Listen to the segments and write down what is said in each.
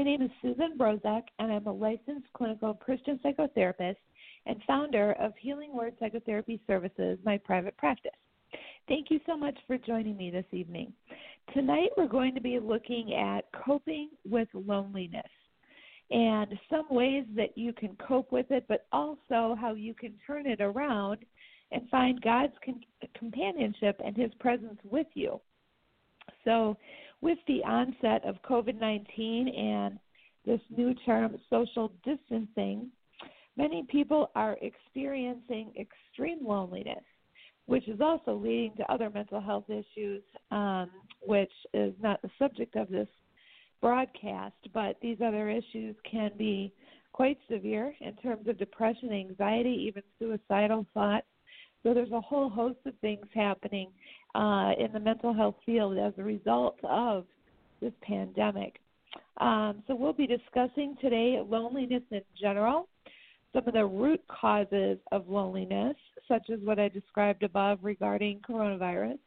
My name is Susan Brozek and I'm a licensed clinical Christian psychotherapist and founder of Healing Word Psychotherapy Services, my private practice. Thank you so much for joining me this evening. Tonight we're going to be looking at coping with loneliness and some ways that you can cope with it, but also how you can turn it around and find God's companionship and His presence with you. So, with the onset of COVID 19 and this new term, social distancing, many people are experiencing extreme loneliness, which is also leading to other mental health issues, um, which is not the subject of this broadcast, but these other issues can be quite severe in terms of depression, anxiety, even suicidal thoughts. So there's a whole host of things happening uh, in the mental health field as a result of this pandemic. Um, so we'll be discussing today loneliness in general, some of the root causes of loneliness, such as what I described above regarding coronavirus,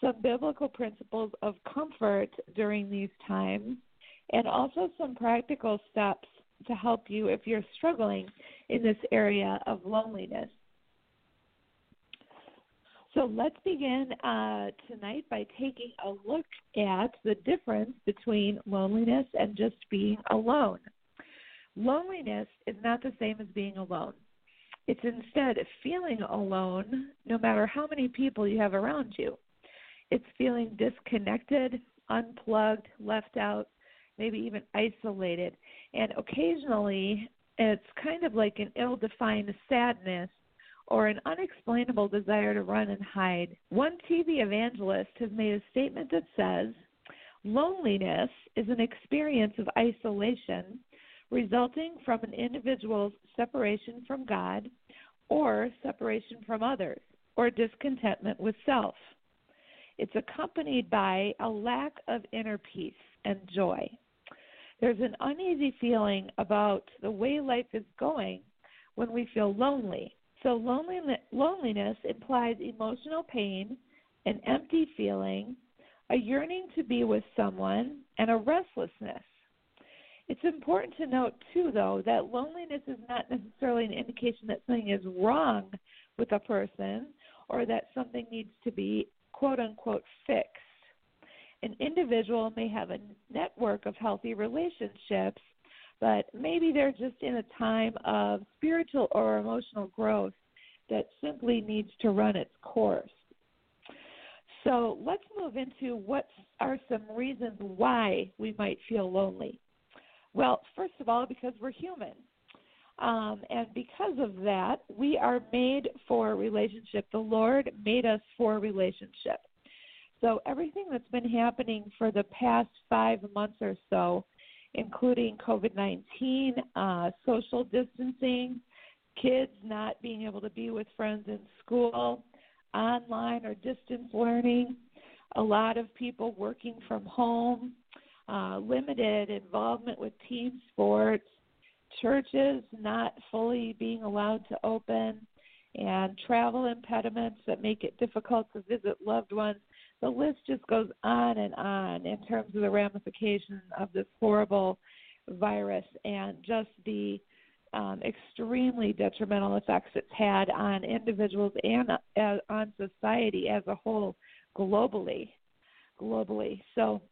some biblical principles of comfort during these times, and also some practical steps to help you if you're struggling in this area of loneliness. So let's begin uh, tonight by taking a look at the difference between loneliness and just being alone. Loneliness is not the same as being alone. It's instead feeling alone no matter how many people you have around you. It's feeling disconnected, unplugged, left out, maybe even isolated. And occasionally, it's kind of like an ill defined sadness or an unexplainable desire to run and hide. One TV evangelist has made a statement that says loneliness is an experience of isolation resulting from an individual's separation from God or separation from others or discontentment with self. It's accompanied by a lack of inner peace and joy. There's an uneasy feeling about the way life is going when we feel lonely so loneliness implies emotional pain, an empty feeling, a yearning to be with someone, and a restlessness. It's important to note, too, though, that loneliness is not necessarily an indication that something is wrong with a person or that something needs to be quote unquote fixed. An individual may have a network of healthy relationships but maybe they're just in a time of spiritual or emotional growth that simply needs to run its course. So let's move into what are some reasons why we might feel lonely. Well, first of all, because we're human. Um, and because of that, we are made for relationship. The Lord made us for relationship. So everything that's been happening for the past five months or so including COVID 19, uh, social distancing, kids not being able to be with friends in school, online or distance learning, a lot of people working from home, uh, limited involvement with team sports, churches not fully being allowed to open, and travel impediments that make it difficult to visit loved ones the list just goes on and on in terms of the ramifications of this horrible virus and just the um, extremely detrimental effects it's had on individuals and uh, on society as a whole globally globally. So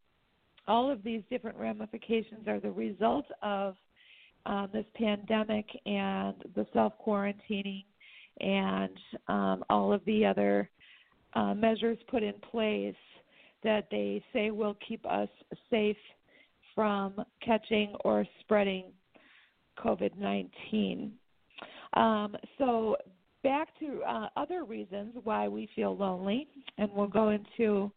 all of these different ramifications are the result of um, this pandemic and the self quarantining and um, all of the other uh, measures put in place that they say will keep us safe from catching or spreading COVID 19. Um, so, back to uh, other reasons why we feel lonely, and we'll go into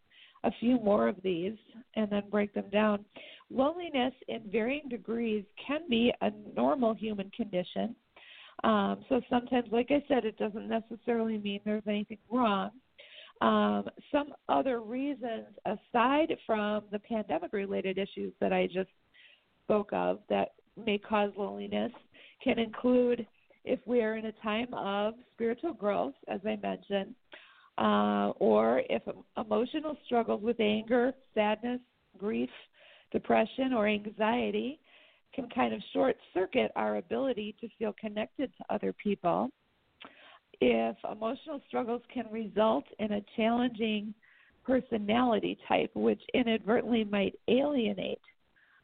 a few more of these and then break them down. Loneliness in varying degrees can be a normal human condition. Um, so sometimes, like I said, it doesn't necessarily mean there's anything wrong. Um, some other reasons, aside from the pandemic related issues that I just spoke of, that may cause loneliness, can include if we're in a time of spiritual growth, as I mentioned, uh, or if emotional struggles with anger, sadness, grief, depression, or anxiety can kind of short circuit our ability to feel connected to other people. If emotional struggles can result in a challenging personality type, which inadvertently might alienate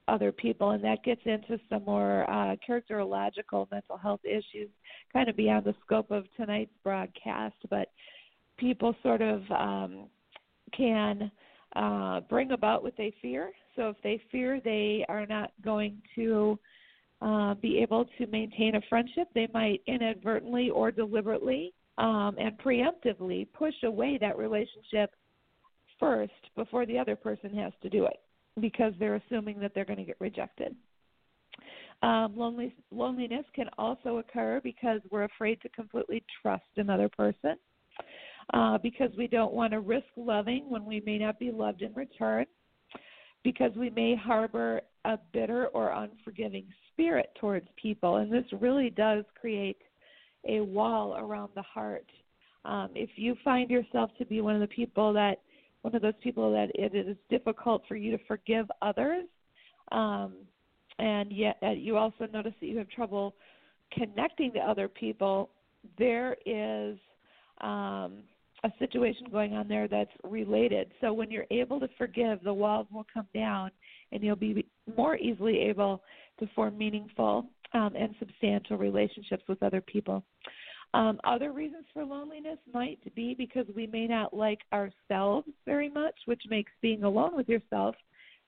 other people, and that gets into some more uh, characterological mental health issues, kind of beyond the scope of tonight's broadcast. But people sort of um, can uh, bring about what they fear. So if they fear they are not going to uh, be able to maintain a friendship, they might inadvertently or deliberately um, and preemptively push away that relationship first before the other person has to do it because they're assuming that they're going to get rejected. Um, lonely, loneliness can also occur because we're afraid to completely trust another person uh, because we don't want to risk loving when we may not be loved in return, because we may harbor a bitter or unforgiving spirit towards people. And this really does create a wall around the heart. Um, if you find yourself to be one of the people that, one of those people that it is difficult for you to forgive others, um, and yet uh, you also notice that you have trouble connecting to other people, there is um, a situation going on there that's related. So when you're able to forgive, the walls will come down, and you'll be more easily able to form meaningful um, and substantial relationships with other people. Um, other reasons for loneliness might be because we may not like ourselves very much, which makes being alone with yourself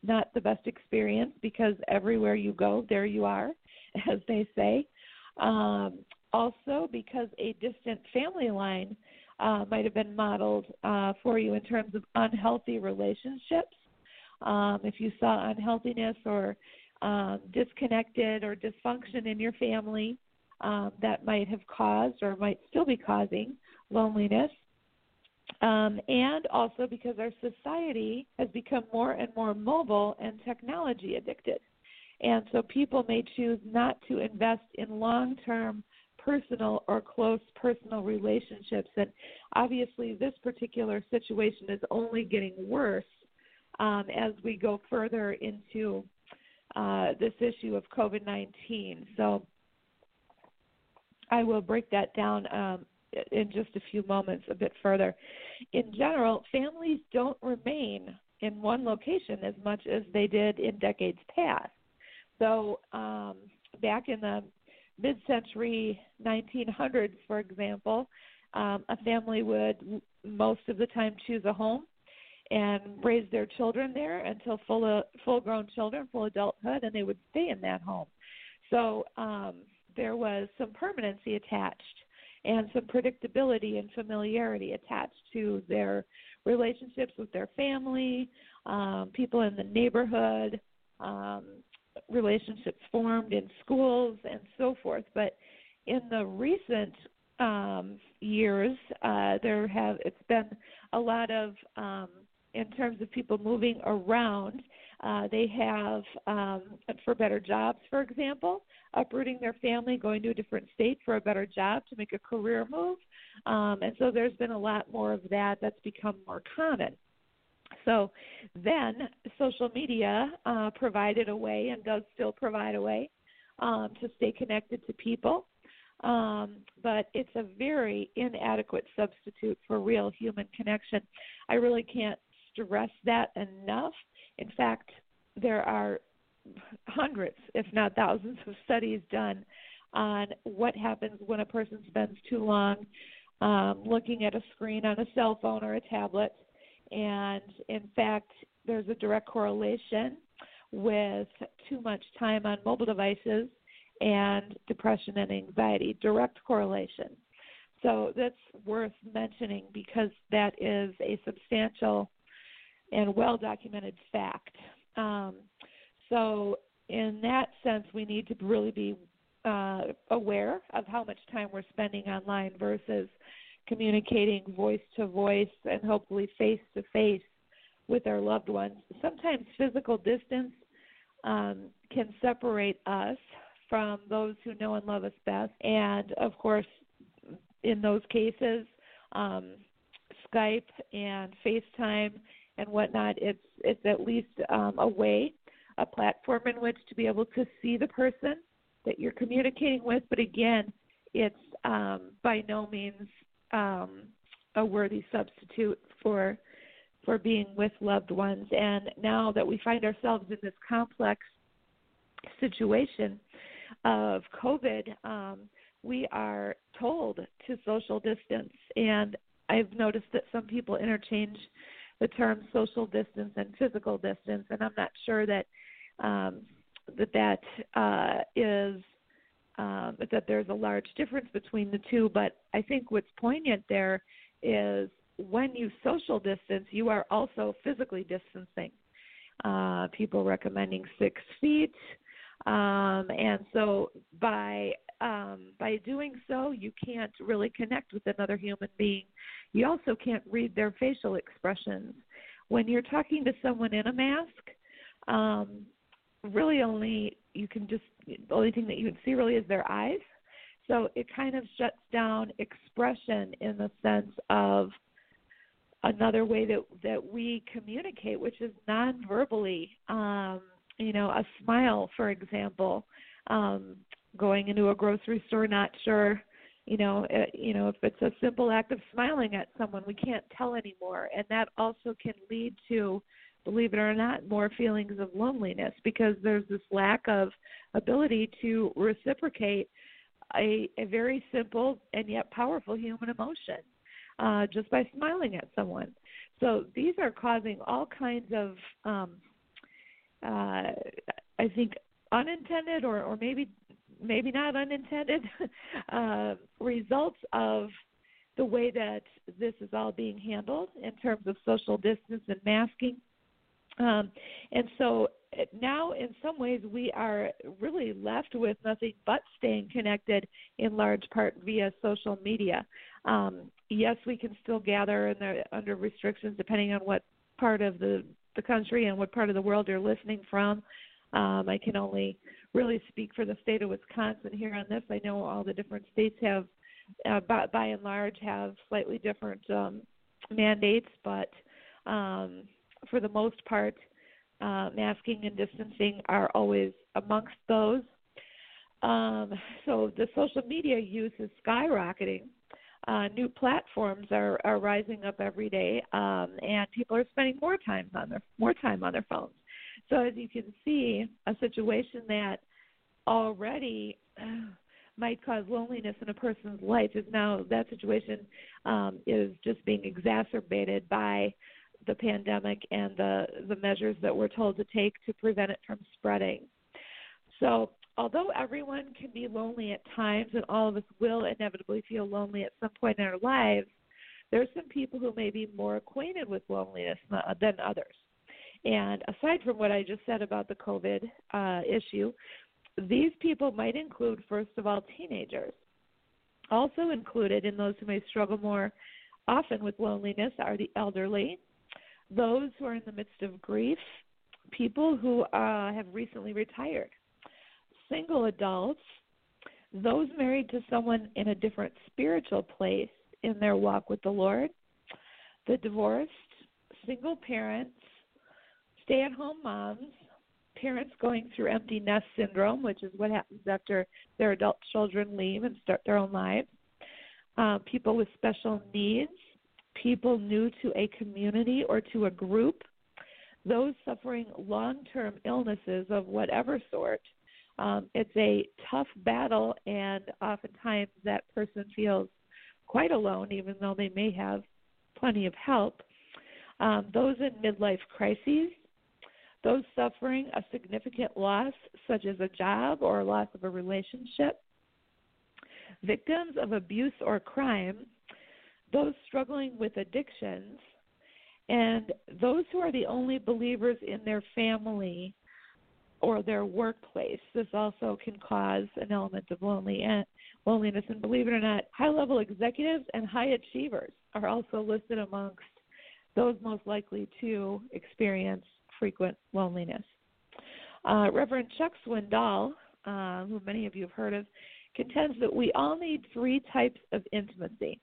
not the best experience because everywhere you go, there you are, as they say. Um, also, because a distant family line uh, might have been modeled uh, for you in terms of unhealthy relationships. Um, if you saw unhealthiness or um, disconnected or dysfunction in your family, um, that might have caused or might still be causing loneliness. Um, and also because our society has become more and more mobile and technology addicted. And so people may choose not to invest in long term personal or close personal relationships. And obviously, this particular situation is only getting worse um, as we go further into uh, this issue of COVID 19. So I will break that down um, in just a few moments a bit further. In general, families don't remain in one location as much as they did in decades past. So, um, back in the mid-century 1900s, for example, um, a family would most of the time choose a home and raise their children there until full uh, full-grown children, full adulthood, and they would stay in that home. So um, there was some permanency attached and some predictability and familiarity attached to their relationships with their family, um, people in the neighborhood, um, relationships formed in schools and so forth. But in the recent um, years, uh, there have it's been a lot of um, in terms of people moving around. Uh, they have, um, for better jobs, for example, uprooting their family, going to a different state for a better job to make a career move. Um, and so there's been a lot more of that that's become more common. So then social media uh, provided a way and does still provide a way um, to stay connected to people. Um, but it's a very inadequate substitute for real human connection. I really can't stress that enough. In fact, there are hundreds, if not thousands, of studies done on what happens when a person spends too long um, looking at a screen on a cell phone or a tablet. And in fact, there's a direct correlation with too much time on mobile devices and depression and anxiety. Direct correlation. So that's worth mentioning because that is a substantial and well documented fact. Um, so, in that sense, we need to really be uh, aware of how much time we're spending online versus communicating voice to voice and hopefully face to face with our loved ones. Sometimes physical distance um, can separate us from those who know and love us best. And of course, in those cases, um, Skype and FaceTime and whatnot, it's it's at least um, a way, a platform in which to be able to see the person that you're communicating with. But again, it's um, by no means um, a worthy substitute for for being with loved ones. And now that we find ourselves in this complex situation of COVID, um, we are told to social distance. And I've noticed that some people interchange the term social distance and physical distance, and I'm not sure that um, that that uh, is um, that there's a large difference between the two. But I think what's poignant there is when you social distance, you are also physically distancing. Uh, people recommending six feet, um, and so by um, by doing so, you can't really connect with another human being. You also can't read their facial expressions. When you're talking to someone in a mask, um, really only you can just the only thing that you can see really is their eyes. So it kind of shuts down expression in the sense of another way that that we communicate, which is non-verbally. Um, you know, a smile, for example, um, going into a grocery store, not sure, you know, uh, you know, if it's a simple act of smiling at someone, we can't tell anymore, and that also can lead to believe it or not, more feelings of loneliness because there's this lack of ability to reciprocate a, a very simple and yet powerful human emotion uh, just by smiling at someone. So these are causing all kinds of, um, uh, I think, unintended or, or maybe maybe not unintended uh, results of the way that this is all being handled in terms of social distance and masking um, and so eh, now, in some ways, we are really left with nothing but staying connected in large part via social media. Um, yes, we can still gather the, under restrictions depending on what part of the, the country and what part of the world you're listening from. Um, I can only really speak for the state of Wisconsin here on this. I know all the different states have, uh, by, by and large, have slightly different um, mandates, but um, for the most part, uh, masking and distancing are always amongst those. Um, so the social media use is skyrocketing. Uh, new platforms are, are rising up every day, um, and people are spending more time on their more time on their phones. So as you can see, a situation that already might cause loneliness in a person's life is now that situation um, is just being exacerbated by the pandemic and the, the measures that we're told to take to prevent it from spreading. So, although everyone can be lonely at times, and all of us will inevitably feel lonely at some point in our lives, there are some people who may be more acquainted with loneliness than others. And aside from what I just said about the COVID uh, issue, these people might include, first of all, teenagers. Also included in those who may struggle more often with loneliness are the elderly, those who are in the midst of grief, people who uh, have recently retired, single adults, those married to someone in a different spiritual place in their walk with the Lord, the divorced, single parents, stay at home moms, parents going through empty nest syndrome, which is what happens after their adult children leave and start their own lives, uh, people with special needs, people new to a community or to a group, those suffering long term illnesses of whatever sort, um, it's a tough battle, and oftentimes that person feels quite alone, even though they may have plenty of help. Um, those in midlife crises, those suffering a significant loss, such as a job or a loss of a relationship, victims of abuse or crime, those struggling with addictions, and those who are the only believers in their family or their workplace. This also can cause an element of lonely and loneliness. And believe it or not, high level executives and high achievers are also listed amongst those most likely to experience frequent loneliness. Uh, Reverend Chuck Swindoll, uh, who many of you have heard of, contends that we all need three types of intimacy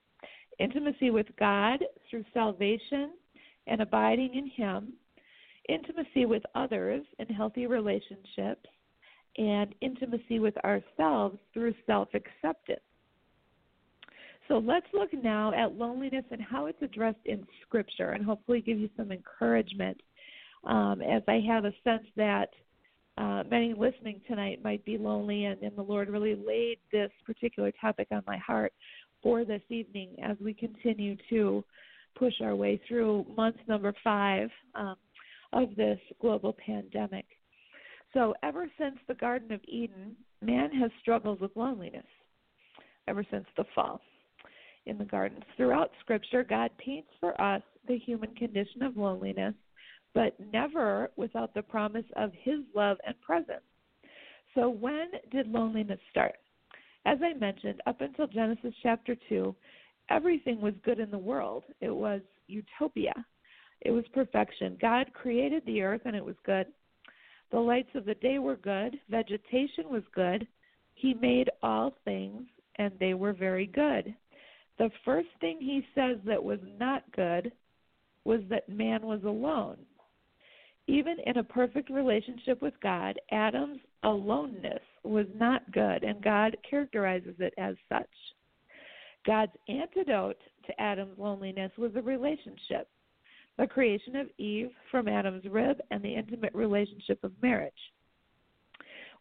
intimacy with God through salvation and abiding in Him, intimacy with others in healthy relationships, and intimacy with ourselves through self acceptance. So let's look now at loneliness and how it's addressed in Scripture and hopefully give you some encouragement um, as I have a sense that uh, many listening tonight might be lonely, and, and the Lord really laid this particular topic on my heart for this evening as we continue to push our way through month number five um, of this global pandemic. So, ever since the Garden of Eden, man has struggled with loneliness ever since the fall in the garden. Throughout Scripture, God paints for us the human condition of loneliness, but never without the promise of His love and presence. So, when did loneliness start? As I mentioned, up until Genesis chapter 2, everything was good in the world. It was utopia, it was perfection. God created the earth and it was good. The lights of the day were good, vegetation was good. He made all things and they were very good. The first thing he says that was not good was that man was alone. Even in a perfect relationship with God, Adam's aloneness was not good, and God characterizes it as such. God's antidote to Adam's loneliness was a relationship, the creation of Eve from Adam's rib, and the intimate relationship of marriage.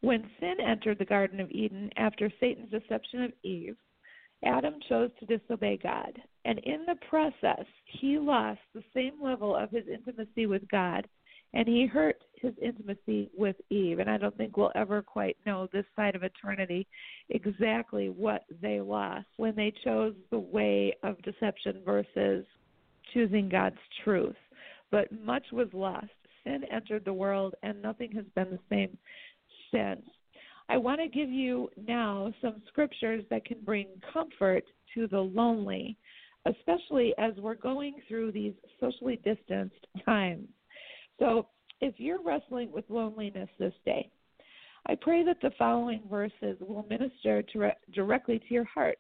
When sin entered the Garden of Eden after Satan's deception of Eve, Adam chose to disobey God, and in the process, he lost the same level of his intimacy with God and he hurt his intimacy with Eve. And I don't think we'll ever quite know this side of eternity exactly what they lost when they chose the way of deception versus choosing God's truth. But much was lost. Sin entered the world, and nothing has been the same since. I want to give you now some scriptures that can bring comfort to the lonely, especially as we're going through these socially distanced times. So, if you're wrestling with loneliness this day, I pray that the following verses will minister to, directly to your heart.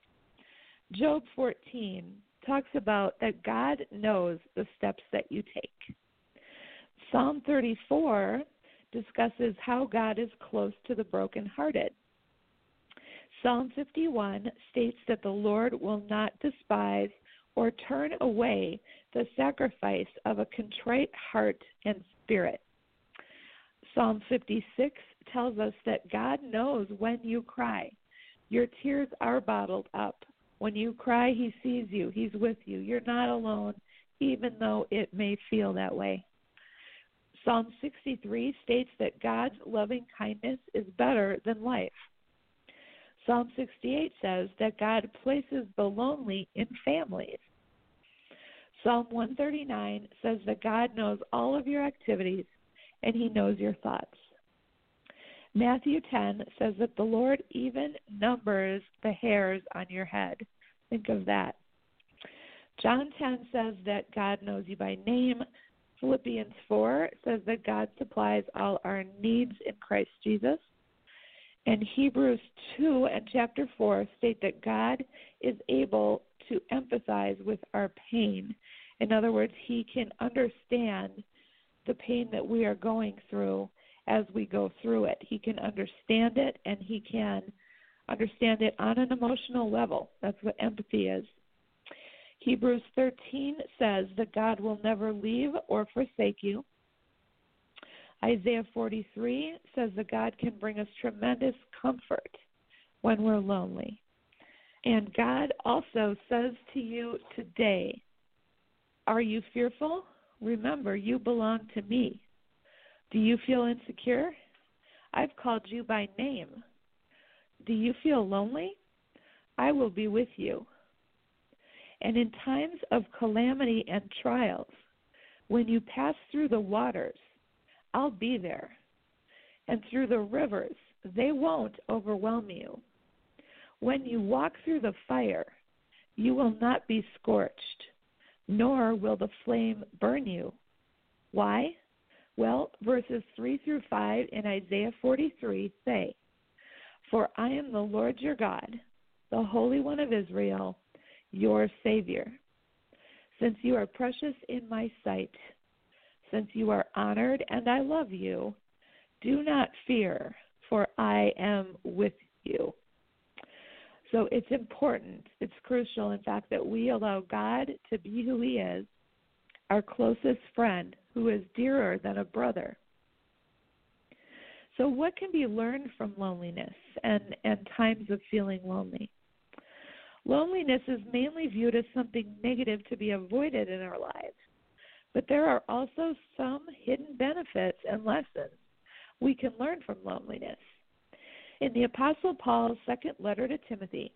Job 14 talks about that God knows the steps that you take. Psalm 34 discusses how God is close to the brokenhearted. Psalm 51 states that the Lord will not despise or turn away the sacrifice of a contrite heart and spirit. Psalm 56 tells us that God knows when you cry. Your tears are bottled up. When you cry, He sees you, He's with you. You're not alone, even though it may feel that way. Psalm 63 states that God's loving kindness is better than life. Psalm 68 says that God places the lonely in families. Psalm 139 says that God knows all of your activities and he knows your thoughts. Matthew 10 says that the Lord even numbers the hairs on your head. Think of that. John 10 says that God knows you by name. Philippians 4 says that God supplies all our needs in Christ Jesus. And Hebrews 2 and chapter 4 state that God is able to empathize with our pain. In other words, He can understand the pain that we are going through as we go through it. He can understand it and He can understand it on an emotional level. That's what empathy is. Hebrews 13 says that God will never leave or forsake you. Isaiah 43 says that God can bring us tremendous comfort when we're lonely. And God also says to you today, Are you fearful? Remember, you belong to me. Do you feel insecure? I've called you by name. Do you feel lonely? I will be with you. And in times of calamity and trials, when you pass through the waters, I'll be there. And through the rivers, they won't overwhelm you. When you walk through the fire, you will not be scorched, nor will the flame burn you. Why? Well, verses 3 through 5 in Isaiah 43 say, For I am the Lord your God, the Holy One of Israel, your Savior. Since you are precious in my sight, since you are honored and I love you, do not fear, for I am with you. So it's important, it's crucial, in fact, that we allow God to be who He is, our closest friend, who is dearer than a brother. So, what can be learned from loneliness and, and times of feeling lonely? Loneliness is mainly viewed as something negative to be avoided in our lives. But there are also some hidden benefits and lessons we can learn from loneliness. In the Apostle Paul's second letter to Timothy,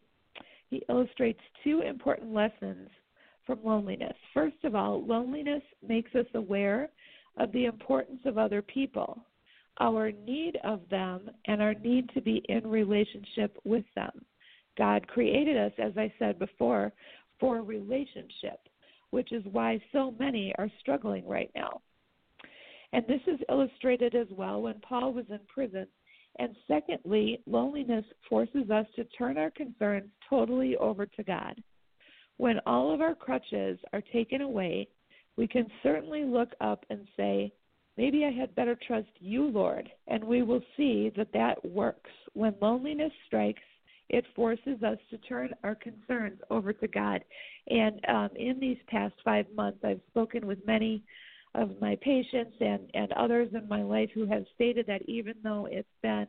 he illustrates two important lessons from loneliness. First of all, loneliness makes us aware of the importance of other people, our need of them, and our need to be in relationship with them. God created us, as I said before, for relationship which is why so many are struggling right now. And this is illustrated as well when Paul was in prison. And secondly, loneliness forces us to turn our concerns totally over to God. When all of our crutches are taken away, we can certainly look up and say, Maybe I had better trust you, Lord. And we will see that that works. When loneliness strikes, it forces us to turn our concerns over to God. And um, in these past five months, I've spoken with many of my patients and, and others in my life who have stated that even though it's been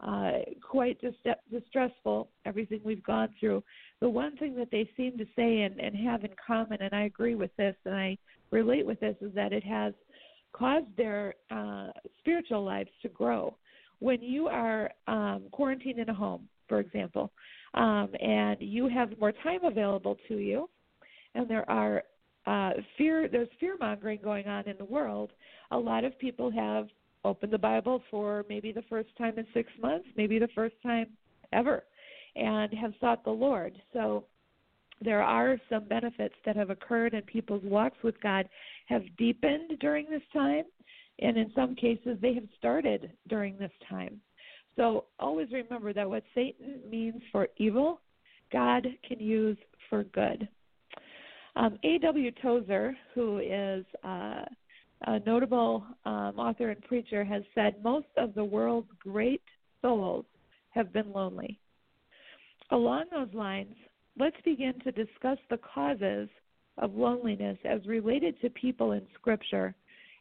uh, quite dis- distressful, everything we've gone through, the one thing that they seem to say and, and have in common, and I agree with this and I relate with this, is that it has caused their uh, spiritual lives to grow. When you are um, quarantined in a home, for example, um, and you have more time available to you, and there are uh, fear there's fear mongering going on in the world. A lot of people have opened the Bible for maybe the first time in six months, maybe the first time ever, and have sought the Lord. So there are some benefits that have occurred and people's walks with God have deepened during this time, and in some cases they have started during this time. So always remember that what Satan means for evil, God can use for good. Um, A.W. Tozer, who is uh, a notable um, author and preacher, has said most of the world's great souls have been lonely. Along those lines, let's begin to discuss the causes of loneliness as related to people in Scripture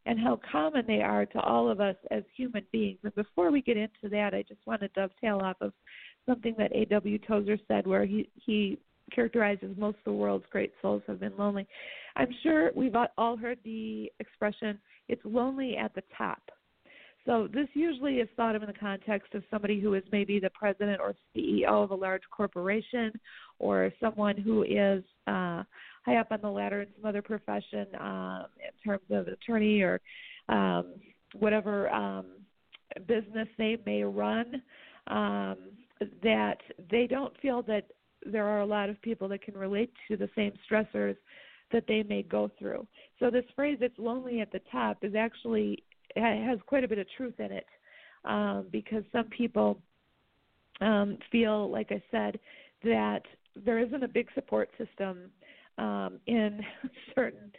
and how common they are to all of us as human beings. And before we get into that, I just want to dovetail off of something that A.W. Tozer said, where he, he characterizes most of the world's great souls have been lonely. I'm sure we've all heard the expression, it's lonely at the top. So this usually is thought of in the context of somebody who is maybe the president or CEO of a large corporation or someone who is uh, high up on the ladder in some other profession um, in terms of attorney or um, whatever um, business they may run, um, that they don't feel that there are a lot of people that can relate to the same stressors that they may go through. So this phrase "it's lonely at the top" is actually has quite a bit of truth in it, um, because some people um, feel, like I said, that there isn't a big support system um, in certain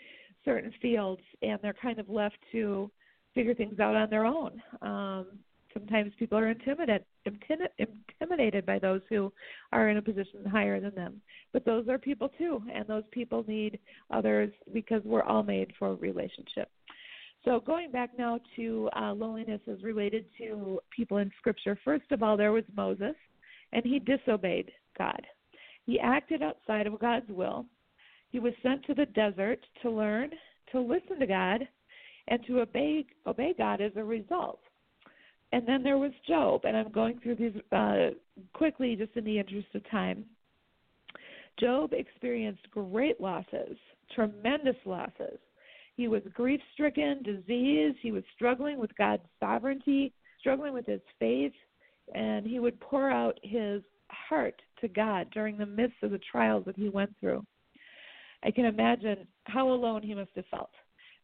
certain fields, and they're kind of left to figure things out on their own. Um, sometimes people are intimidated intimidated by those who are in a position higher than them. But those are people too, and those people need others because we're all made for relationship. So, going back now to uh, loneliness as related to people in Scripture, first of all, there was Moses, and he disobeyed God. He acted outside of God's will. He was sent to the desert to learn to listen to God and to obey obey God as a result. And then there was Job, and I'm going through these uh, quickly just in the interest of time. Job experienced great losses, tremendous losses. He was grief stricken, diseased, he was struggling with God's sovereignty, struggling with his faith, and he would pour out his heart to God during the midst of the trials that he went through. I can imagine how alone he must have felt.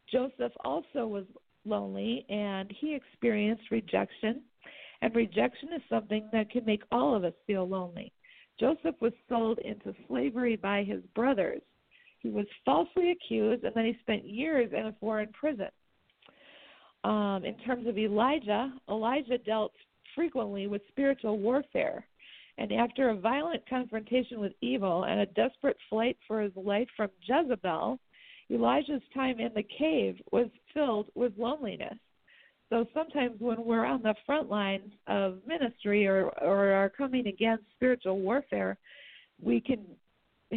Joseph also was lonely and he experienced rejection, and rejection is something that can make all of us feel lonely. Joseph was sold into slavery by his brothers. He was falsely accused, and then he spent years in a foreign prison. Um, in terms of Elijah, Elijah dealt frequently with spiritual warfare. And after a violent confrontation with evil and a desperate flight for his life from Jezebel, Elijah's time in the cave was filled with loneliness. So sometimes when we're on the front lines of ministry or, or are coming against spiritual warfare, we can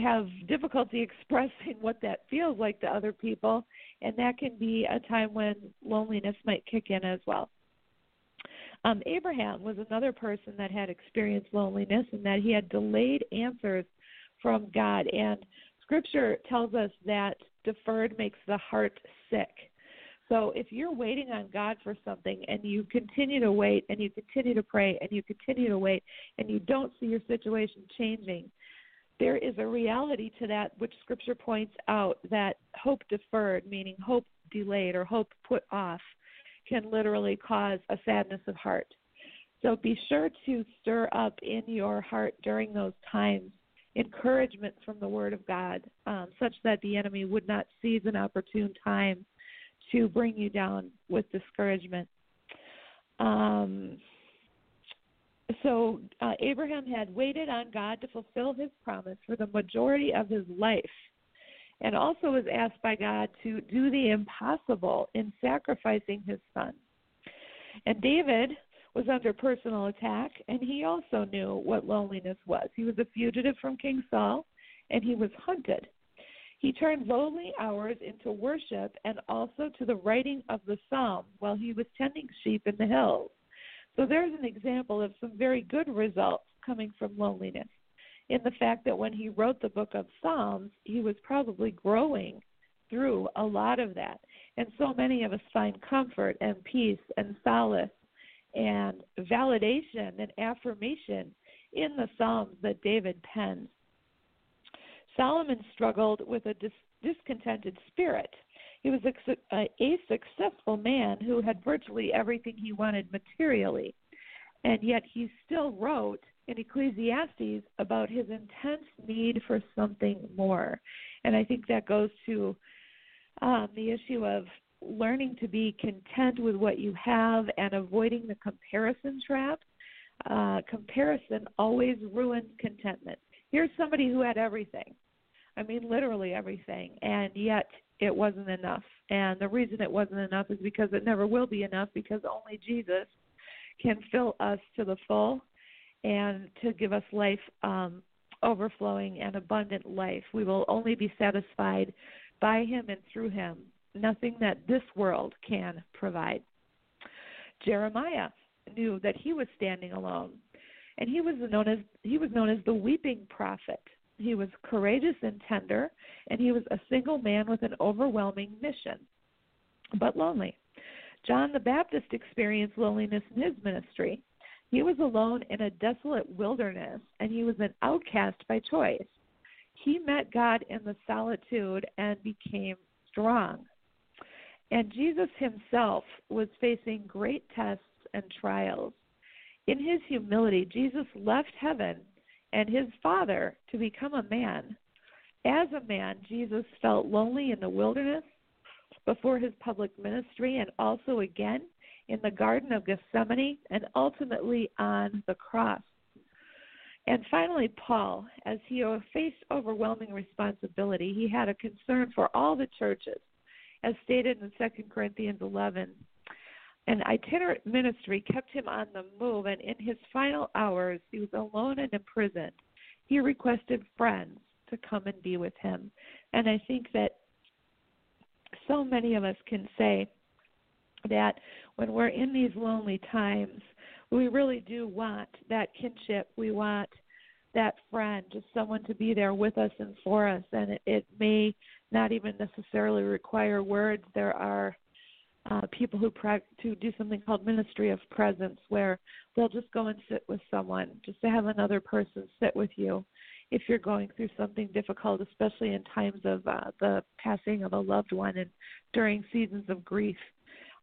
have difficulty expressing what that feels like to other people, and that can be a time when loneliness might kick in as well. Um, Abraham was another person that had experienced loneliness and that he had delayed answers from God. And Scripture tells us that deferred makes the heart sick. So if you're waiting on God for something and you continue to wait and you continue to pray and you continue to wait and you don't see your situation changing, there is a reality to that which Scripture points out that hope deferred, meaning hope delayed or hope put off, can literally cause a sadness of heart. So be sure to stir up in your heart during those times encouragement from the Word of God, um, such that the enemy would not seize an opportune time to bring you down with discouragement. Um, so uh, Abraham had waited on God to fulfill his promise for the majority of his life, and also was asked by God to do the impossible in sacrificing his son. And David was under personal attack, and he also knew what loneliness was. He was a fugitive from King Saul, and he was hunted. He turned lonely hours into worship and also to the writing of the Psalms while he was tending sheep in the hills. So there's an example of some very good results coming from loneliness in the fact that when he wrote the book of Psalms, he was probably growing through a lot of that. And so many of us find comfort and peace and solace and validation and affirmation in the Psalms that David penned. Solomon struggled with a dis- discontented spirit. He was a, a successful man who had virtually everything he wanted materially, and yet he still wrote in Ecclesiastes about his intense need for something more. And I think that goes to um, the issue of learning to be content with what you have and avoiding the comparison trap. Uh, comparison always ruins contentment. Here's somebody who had everything. I mean, literally everything, and yet it wasn't enough. And the reason it wasn't enough is because it never will be enough because only Jesus can fill us to the full and to give us life um, overflowing and abundant life. We will only be satisfied by Him and through Him nothing that this world can provide. Jeremiah knew that he was standing alone, and he was known as he was known as the weeping prophet. He was courageous and tender, and he was a single man with an overwhelming mission, but lonely. John the Baptist experienced loneliness in his ministry. He was alone in a desolate wilderness, and he was an outcast by choice. He met God in the solitude and became strong. And Jesus himself was facing great tests and trials. In his humility, Jesus left heaven and his Father to become a man. As a man, Jesus felt lonely in the wilderness before his public ministry and also again in the Garden of Gethsemane and ultimately on the cross. And finally, Paul, as he faced overwhelming responsibility, he had a concern for all the churches as stated in 2 Corinthians 11. An itinerant ministry kept him on the move, and in his final hours, he was alone and imprisoned. He requested friends to come and be with him. And I think that so many of us can say that when we're in these lonely times, we really do want that kinship. We want that friend, just someone to be there with us and for us. And it, it may not even necessarily require words. There are uh, people who pra- to do something called ministry of presence, where they'll just go and sit with someone, just to have another person sit with you if you're going through something difficult, especially in times of uh, the passing of a loved one and during seasons of grief.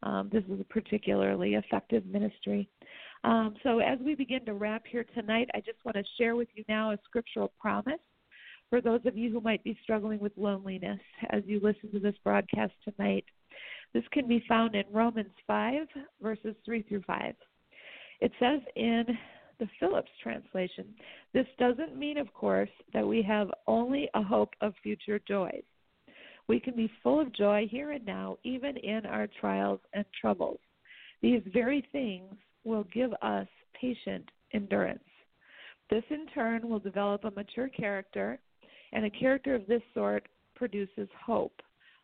Um, this is a particularly effective ministry. Um, so, as we begin to wrap here tonight, I just want to share with you now a scriptural promise for those of you who might be struggling with loneliness as you listen to this broadcast tonight. This can be found in Romans 5, verses 3 through 5. It says in the Phillips translation, this doesn't mean, of course, that we have only a hope of future joys. We can be full of joy here and now, even in our trials and troubles. These very things will give us patient endurance. This, in turn, will develop a mature character, and a character of this sort produces hope,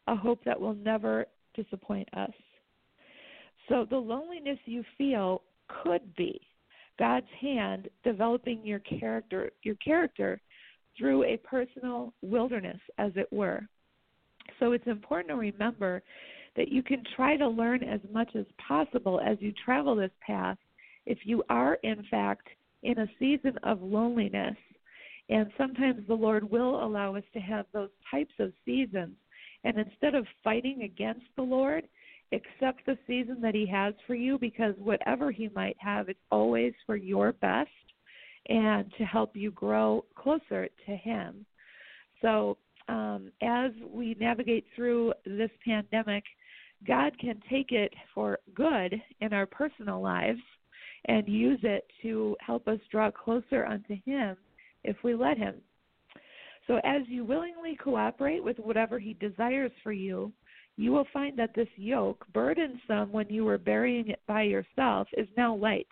a hope that will never disappoint us. So, the loneliness you feel could be God's hand developing your character, your character through a personal wilderness, as it were. So, it's important to remember that you can try to learn as much as possible as you travel this path if you are, in fact, in a season of loneliness. And sometimes the Lord will allow us to have those types of seasons. And instead of fighting against the Lord, accept the season that He has for you because whatever He might have, it's always for your best and to help you grow closer to Him. So, um, as we navigate through this pandemic, God can take it for good in our personal lives and use it to help us draw closer unto Him if we let Him. So, as you willingly cooperate with whatever He desires for you, you will find that this yoke, burdensome when you were bearing it by yourself, is now light.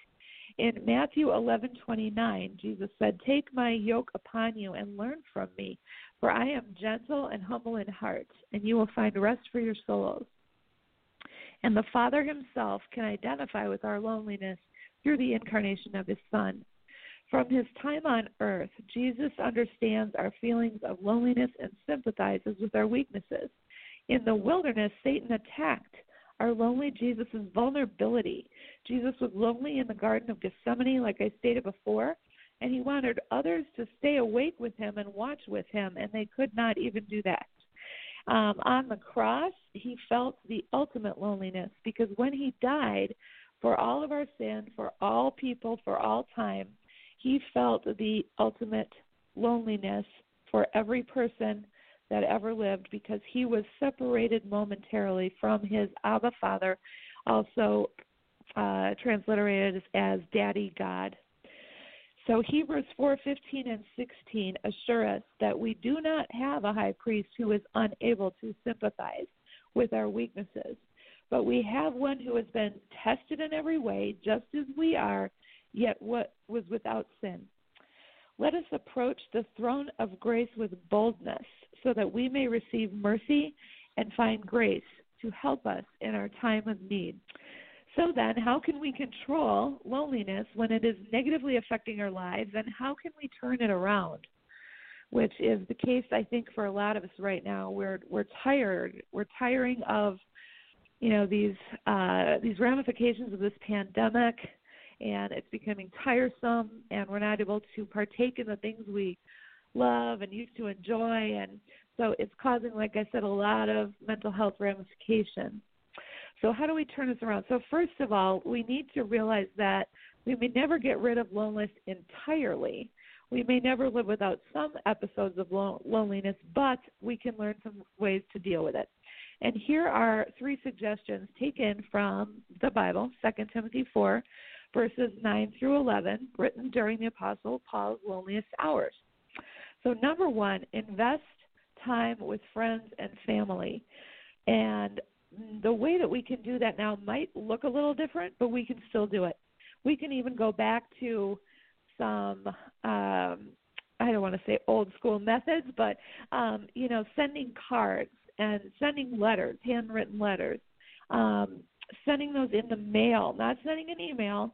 In Matthew 11:29, Jesus said, "Take my yoke upon you and learn from me, for I am gentle and humble in heart, and you will find rest for your souls." And the Father himself can identify with our loneliness through the incarnation of his Son. From his time on earth, Jesus understands our feelings of loneliness and sympathizes with our weaknesses. In the wilderness, Satan attacked our lonely Jesus' vulnerability. Jesus was lonely in the Garden of Gethsemane, like I stated before, and he wanted others to stay awake with him and watch with him, and they could not even do that. Um, on the cross, he felt the ultimate loneliness because when he died for all of our sin, for all people, for all time, he felt the ultimate loneliness for every person that ever lived because he was separated momentarily from his Abba Father, also uh, transliterated as Daddy God. So Hebrews 4:15 and 16 assure us that we do not have a high priest who is unable to sympathize with our weaknesses, but we have one who has been tested in every way just as we are, yet what was without sin. Let us approach the throne of grace with boldness so that we may receive mercy and find grace to help us in our time of need. So then, how can we control loneliness when it is negatively affecting our lives, and how can we turn it around? Which is the case, I think, for a lot of us right now. We're we're tired. We're tiring of, you know, these uh, these ramifications of this pandemic, and it's becoming tiresome, and we're not able to partake in the things we love and used to enjoy, and so it's causing, like I said, a lot of mental health ramifications. So, how do we turn this around? So, first of all, we need to realize that we may never get rid of loneliness entirely. We may never live without some episodes of loneliness, but we can learn some ways to deal with it. And here are three suggestions taken from the Bible, 2 Timothy 4, verses 9 through 11, written during the Apostle Paul's loneliest hours. So, number one, invest time with friends and family. And the way that we can do that now might look a little different, but we can still do it. We can even go back to some um I don't want to say old school methods, but um, you know, sending cards and sending letters, handwritten letters, um, sending those in the mail, not sending an email,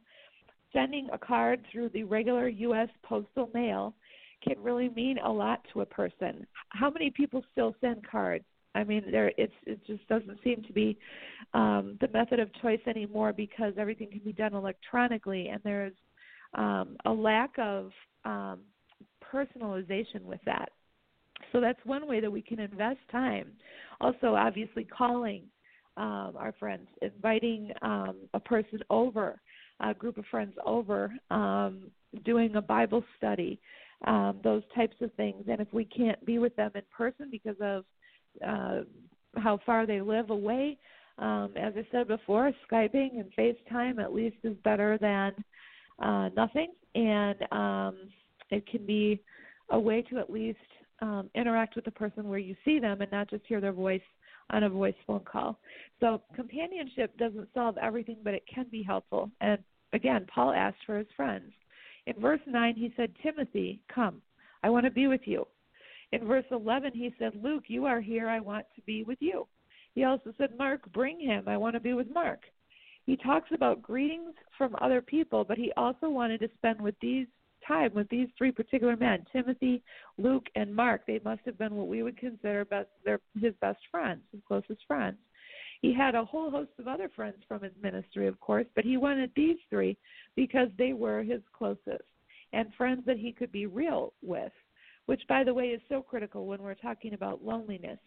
sending a card through the regular U.S. postal mail can really mean a lot to a person. How many people still send cards? I mean, there it's it just doesn't seem to be um, the method of choice anymore because everything can be done electronically, and there's um, a lack of um, personalization with that. So that's one way that we can invest time. Also, obviously, calling um, our friends, inviting um, a person over, a group of friends over, um, doing a Bible study, um, those types of things. And if we can't be with them in person because of uh, how far they live away, um, as I said before, Skyping and FaceTime at least is better than uh, nothing. And um, it can be a way to at least um, interact with the person where you see them and not just hear their voice on a voice phone call. So companionship doesn't solve everything, but it can be helpful. And again, Paul asked for his friends. In verse 9, he said, Timothy, come, I want to be with you. In verse 11, he said, Luke, you are here, I want to be with you. He also said, Mark, bring him, I want to be with Mark. He talks about greetings from other people, but he also wanted to spend with these time with these three particular men, Timothy, Luke, and Mark. They must have been what we would consider best their his best friends, his closest friends. He had a whole host of other friends from his ministry, of course, but he wanted these three because they were his closest and friends that he could be real with, which, by the way, is so critical when we're talking about loneliness.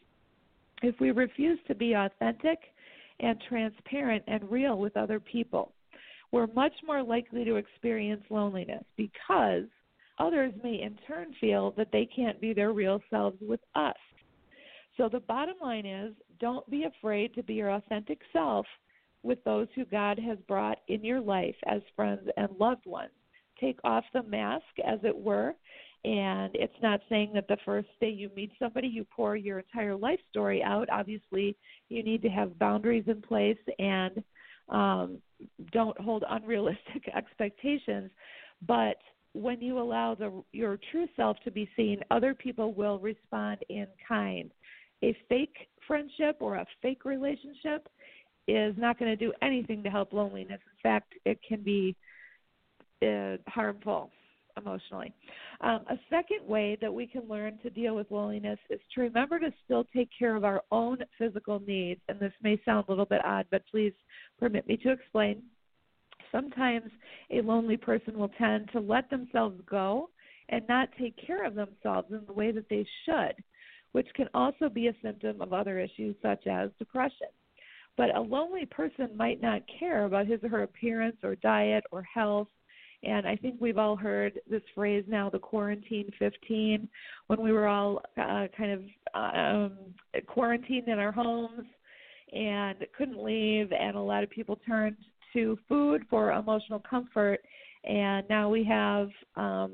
If we refuse to be authentic and transparent and real with other people, we're much more likely to experience loneliness because others may in turn feel that they can't be their real selves with us. So the bottom line is don't be afraid to be your authentic self with those who God has brought in your life as friends and loved ones. Take off the mask, as it were, and it's not saying that the first day you meet somebody you pour your entire life story out. Obviously, you need to have boundaries in place and um, don't hold unrealistic expectations. But when you allow the, your true self to be seen, other people will respond in kind. A fake friendship or a fake relationship is not going to do anything to help loneliness. In fact, it can be uh, harmful emotionally. Um, a second way that we can learn to deal with loneliness is to remember to still take care of our own physical needs. And this may sound a little bit odd, but please permit me to explain. Sometimes a lonely person will tend to let themselves go and not take care of themselves in the way that they should, which can also be a symptom of other issues such as depression. But a lonely person might not care about his or her appearance or diet or health and I think we've all heard this phrase now, the quarantine 15, when we were all uh, kind of um, quarantined in our homes and couldn't leave, and a lot of people turned to food for emotional comfort. And now we have um,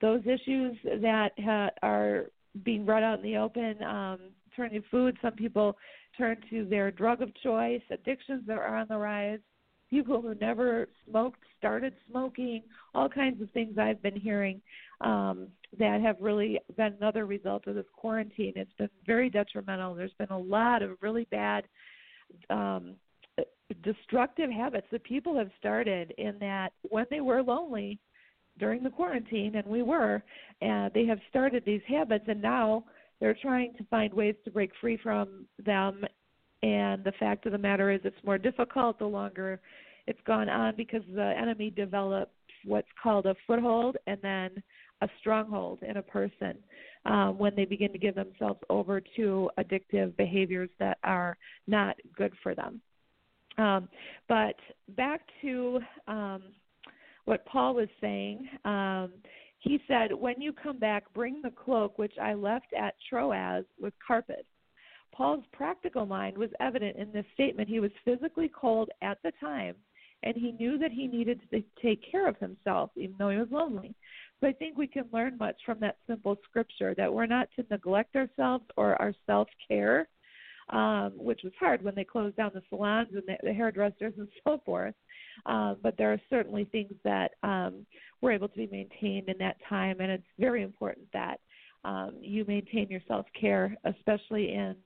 those issues that ha- are being brought out in the open, um, turning to food. Some people turn to their drug of choice, addictions that are on the rise people who never smoked started smoking, all kinds of things I've been hearing um, that have really been another result of this quarantine. It's been very detrimental. There's been a lot of really bad um, destructive habits that people have started in that when they were lonely during the quarantine, and we were, uh, they have started these habits, and now they're trying to find ways to break free from them and the fact of the matter is, it's more difficult the longer it's gone on because the enemy develops what's called a foothold and then a stronghold in a person um, when they begin to give themselves over to addictive behaviors that are not good for them. Um, but back to um, what Paul was saying. Um, he said, When you come back, bring the cloak which I left at Troas with Carpus Paul's practical mind was evident in this statement. He was physically cold at the time, and he knew that he needed to take care of himself, even though he was lonely. So I think we can learn much from that simple scripture that we're not to neglect ourselves or our self care. um, which was hard when they closed down the salons and the, the hairdressers and so forth. Um, but there are certainly things that um, were able to be maintained in that time, and it's very important that um, you maintain your self care, especially in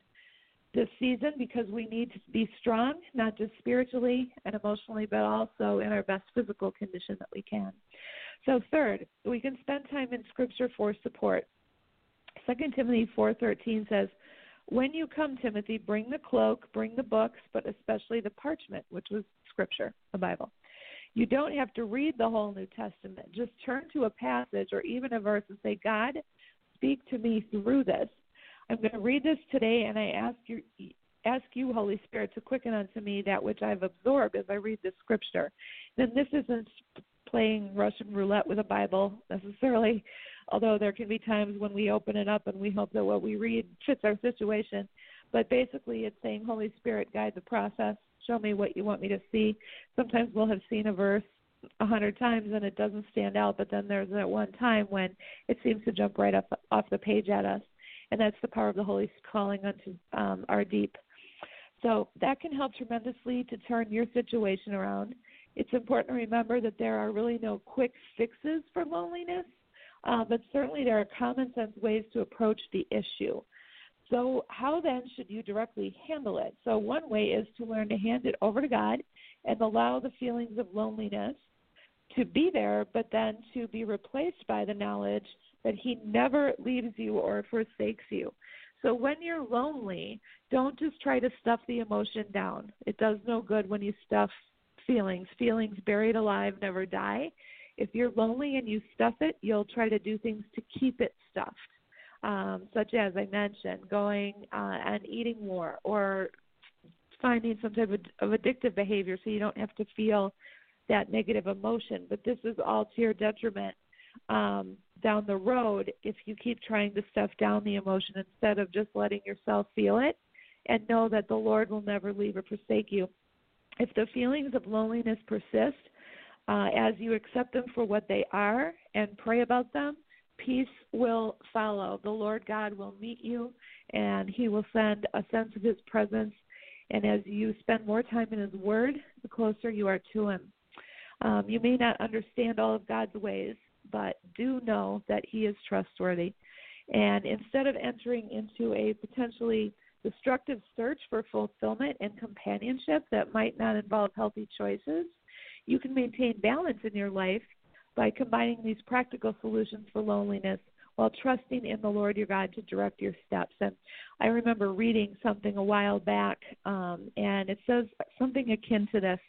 this season, because we need to be strong, not just spiritually and emotionally, but also in our best physical condition that we can. So, third, we can spend time in Scripture for support. Second Timothy four thirteen says, "When you come, Timothy, bring the cloak, bring the books, but especially the parchment, which was Scripture, the Bible." You don't have to read the whole New Testament. Just turn to a passage or even a verse and say, God, speak to me through this. I'm going to read this today, and I ask you, ask you, Holy Spirit, to quicken unto me that which I've absorbed as I read this scripture. Then this isn't playing Russian roulette with a Bible necessarily, although there can be times when we open it up and we hope that what we read fits our situation. But basically, it's saying, Holy Spirit, guide the process. Show me what you want me to see. Sometimes we'll have seen a verse a hundred times and it doesn't stand out, but then there's that one time when it seems to jump right off off the page at us, and that's the power of the Holy calling unto um, our deep. So that can help tremendously to turn your situation around. It's important to remember that there are really no quick fixes for loneliness, uh, but certainly there are common sense ways to approach the issue. So, how then should you directly handle it? So, one way is to learn to hand it over to God and allow the feelings of loneliness to be there, but then to be replaced by the knowledge that He never leaves you or forsakes you. So when you're lonely, don't just try to stuff the emotion down. It does no good when you stuff feelings. Feelings buried alive never die. If you're lonely and you stuff it, you'll try to do things to keep it stuffed, um, such as I mentioned, going uh, and eating more or finding some type of, of addictive behavior so you don't have to feel that negative emotion. But this is all to your detriment um, down the road if you keep trying to stuff down the emotion instead of just letting yourself feel it and know that the Lord will never leave or forsake you. If the feelings of loneliness persist, uh, as you accept them for what they are and pray about them, peace will follow. The Lord God will meet you and He will send a sense of His presence. And as you spend more time in His Word, the closer you are to Him. Um, you may not understand all of God's ways, but do know that He is trustworthy. And instead of entering into a potentially destructive search for fulfillment and companionship that might not involve healthy choices, you can maintain balance in your life by combining these practical solutions for loneliness while trusting in the Lord your God to direct your steps. And I remember reading something a while back, um, and it says something akin to this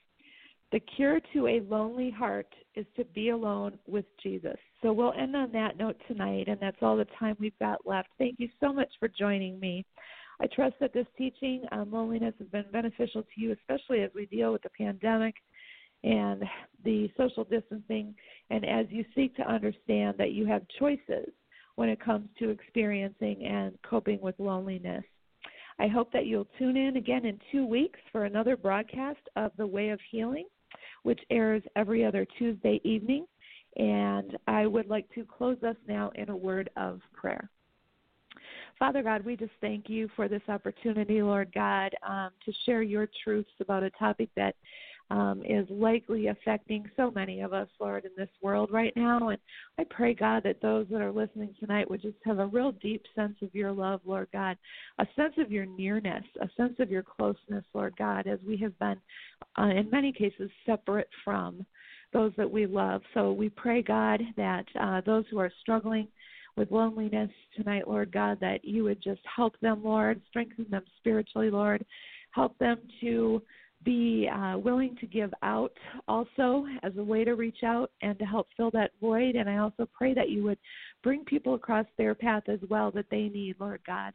the cure to a lonely heart is to be alone with Jesus. So we'll end on that note tonight, and that's all the time we've got left. Thank you so much for joining me. I trust that this teaching on loneliness has been beneficial to you, especially as we deal with the pandemic and the social distancing, and as you seek to understand that you have choices when it comes to experiencing and coping with loneliness. I hope that you'll tune in again in two weeks for another broadcast of The Way of Healing which airs every other Tuesday evening. And I would like to close us now in a word of prayer. Father God, we just thank you for this opportunity, Lord God, um, to share your truths about a topic that um, is likely affecting so many of us, Lord, in this world right now. And I pray, God, that those that are listening tonight would just have a real deep sense of your love, Lord God, a sense of your nearness, a sense of your closeness, Lord God, as we have been, uh, in many cases, separate from those that we love. So we pray, God, that uh, those who are struggling, with loneliness tonight, Lord God, that you would just help them, Lord, strengthen them spiritually, Lord, help them to be uh, willing to give out also as a way to reach out and to help fill that void. And I also pray that you would bring people across their path as well that they need, Lord God.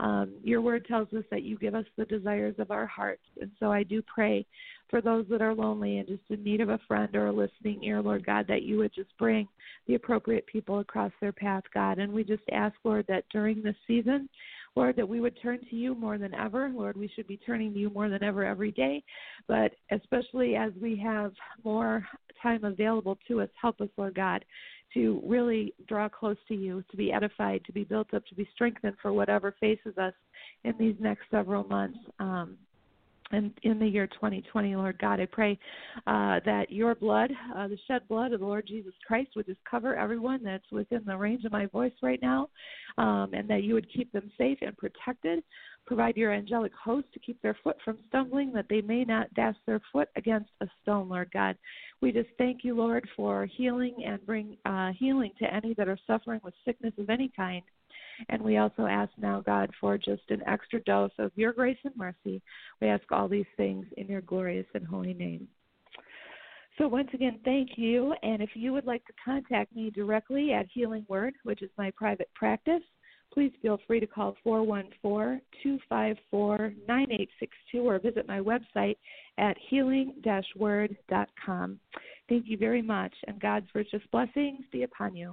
Um, your word tells us that you give us the desires of our hearts. And so I do pray for those that are lonely and just in need of a friend or a listening ear, Lord God, that you would just bring the appropriate people across their path, God. And we just ask, Lord, that during this season, Lord, that we would turn to you more than ever. Lord, we should be turning to you more than ever every day, but especially as we have more time available to us, help us, Lord God, to really draw close to you, to be edified, to be built up, to be strengthened for whatever faces us in these next several months. Um, and in the year 2020, Lord God, I pray uh, that your blood, uh, the shed blood of the Lord Jesus Christ, would just cover everyone that's within the range of my voice right now, um, and that you would keep them safe and protected. Provide your angelic host to keep their foot from stumbling, that they may not dash their foot against a stone, Lord God. We just thank you, Lord, for healing and bring uh, healing to any that are suffering with sickness of any kind. And we also ask now, God, for just an extra dose of your grace and mercy. We ask all these things in your glorious and holy name. So, once again, thank you. And if you would like to contact me directly at Healing Word, which is my private practice, please feel free to call 414 254 9862 or visit my website at healing word.com. Thank you very much, and God's richest blessings be upon you.